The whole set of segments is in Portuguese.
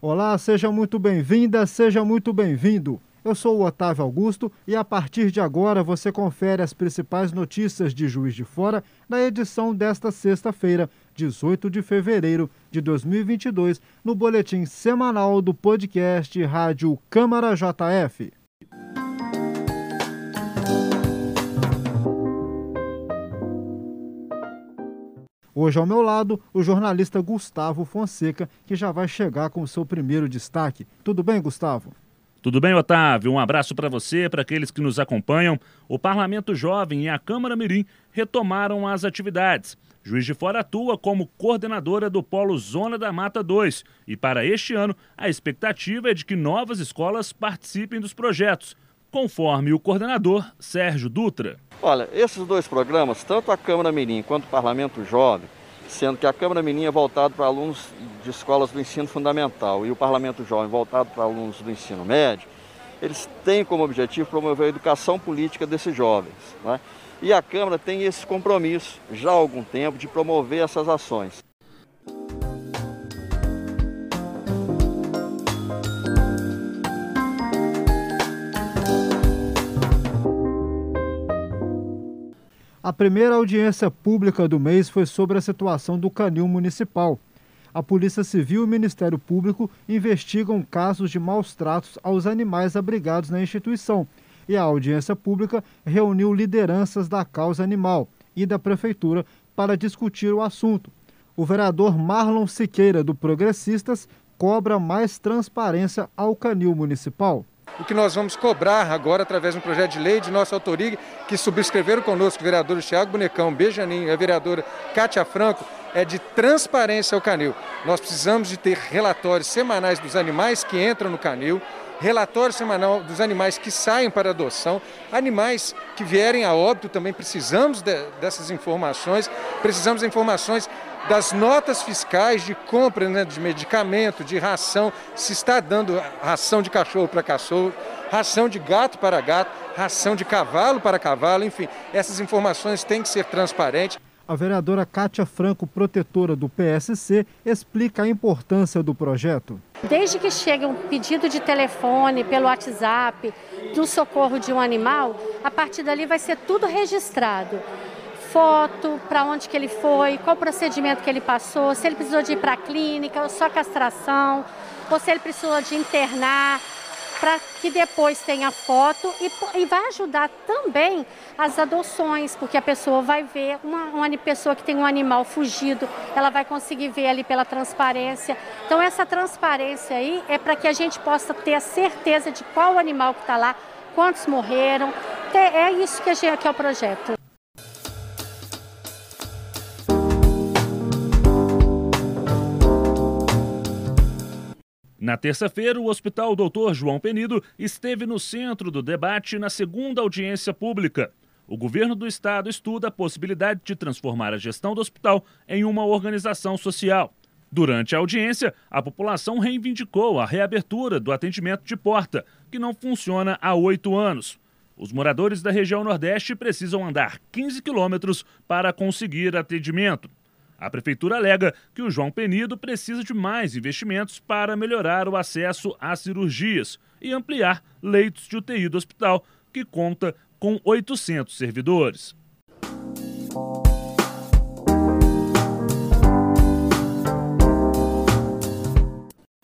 Olá, seja muito bem-vinda, seja muito bem-vindo. Eu sou o Otávio Augusto e a partir de agora você confere as principais notícias de Juiz de Fora na edição desta sexta-feira, 18 de fevereiro de 2022, no boletim semanal do podcast Rádio Câmara JF. Hoje ao meu lado, o jornalista Gustavo Fonseca, que já vai chegar com o seu primeiro destaque. Tudo bem, Gustavo? Tudo bem, Otávio? Um abraço para você, para aqueles que nos acompanham. O Parlamento Jovem e a Câmara Mirim retomaram as atividades. Juiz de Fora atua como coordenadora do Polo Zona da Mata 2 e para este ano a expectativa é de que novas escolas participem dos projetos, conforme o coordenador Sérgio Dutra. Olha, esses dois programas, tanto a Câmara Mirim quanto o Parlamento Jovem, sendo que a Câmara Mirim é voltada para alunos de escolas do ensino fundamental e o Parlamento Jovem voltado para alunos do ensino médio, eles têm como objetivo promover a educação política desses jovens. Né? E a Câmara tem esse compromisso, já há algum tempo, de promover essas ações. A primeira audiência pública do mês foi sobre a situação do canil municipal. A Polícia Civil e o Ministério Público investigam casos de maus tratos aos animais abrigados na instituição. E a audiência pública reuniu lideranças da causa animal e da Prefeitura para discutir o assunto. O vereador Marlon Siqueira, do Progressistas, cobra mais transparência ao canil municipal o que nós vamos cobrar agora através de um projeto de lei de nossa autoria, que subscreveram conosco o vereador Tiago Bonecão, Bejaninho a vereadora Cátia Franco, é de transparência ao canil. Nós precisamos de ter relatórios semanais dos animais que entram no canil, relatório semanal dos animais que saem para adoção, animais que vierem a óbito também precisamos de, dessas informações, precisamos de informações das notas fiscais de compra né, de medicamento, de ração, se está dando ração de cachorro para cachorro, ração de gato para gato, ração de cavalo para cavalo, enfim, essas informações têm que ser transparentes. A vereadora Cátia Franco, protetora do PSC, explica a importância do projeto. Desde que chega um pedido de telefone pelo WhatsApp do socorro de um animal, a partir dali vai ser tudo registrado foto, para onde que ele foi, qual procedimento que ele passou, se ele precisou de ir para a clínica, ou só castração, ou se ele precisou de internar, para que depois tenha foto e, e, vai ajudar também as adoções, porque a pessoa vai ver, uma, uma pessoa que tem um animal fugido, ela vai conseguir ver ali pela transparência. Então essa transparência aí é para que a gente possa ter a certeza de qual animal que está lá, quantos morreram. É isso que, a gente, que é o projeto. Na terça-feira, o Hospital Dr. João Penido esteve no centro do debate na segunda audiência pública. O governo do estado estuda a possibilidade de transformar a gestão do hospital em uma organização social. Durante a audiência, a população reivindicou a reabertura do atendimento de porta, que não funciona há oito anos. Os moradores da região Nordeste precisam andar 15 quilômetros para conseguir atendimento. A prefeitura alega que o João Penido precisa de mais investimentos para melhorar o acesso às cirurgias e ampliar leitos de UTI do hospital, que conta com 800 servidores.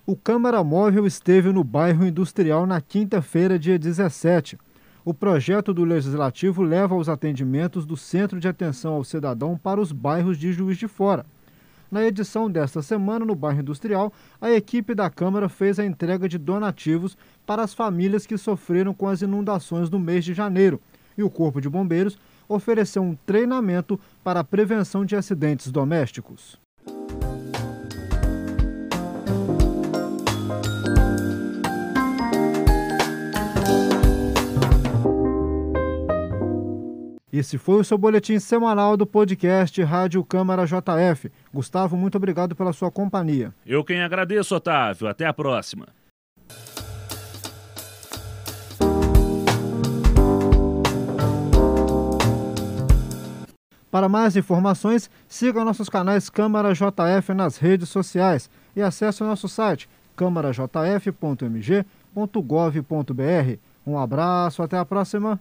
O Câmara Móvel esteve no bairro Industrial na quinta-feira, dia 17 o projeto do Legislativo leva os atendimentos do Centro de Atenção ao Cidadão para os bairros de Juiz de Fora. Na edição desta semana, no bairro Industrial, a equipe da Câmara fez a entrega de donativos para as famílias que sofreram com as inundações do mês de janeiro. E o Corpo de Bombeiros ofereceu um treinamento para a prevenção de acidentes domésticos. Esse foi o seu boletim semanal do podcast Rádio Câmara JF. Gustavo, muito obrigado pela sua companhia. Eu quem agradeço, Otávio. Até a próxima. Para mais informações, siga nossos canais Câmara JF nas redes sociais e acesse o nosso site câmarajf.mg.gov.br. Um abraço, até a próxima!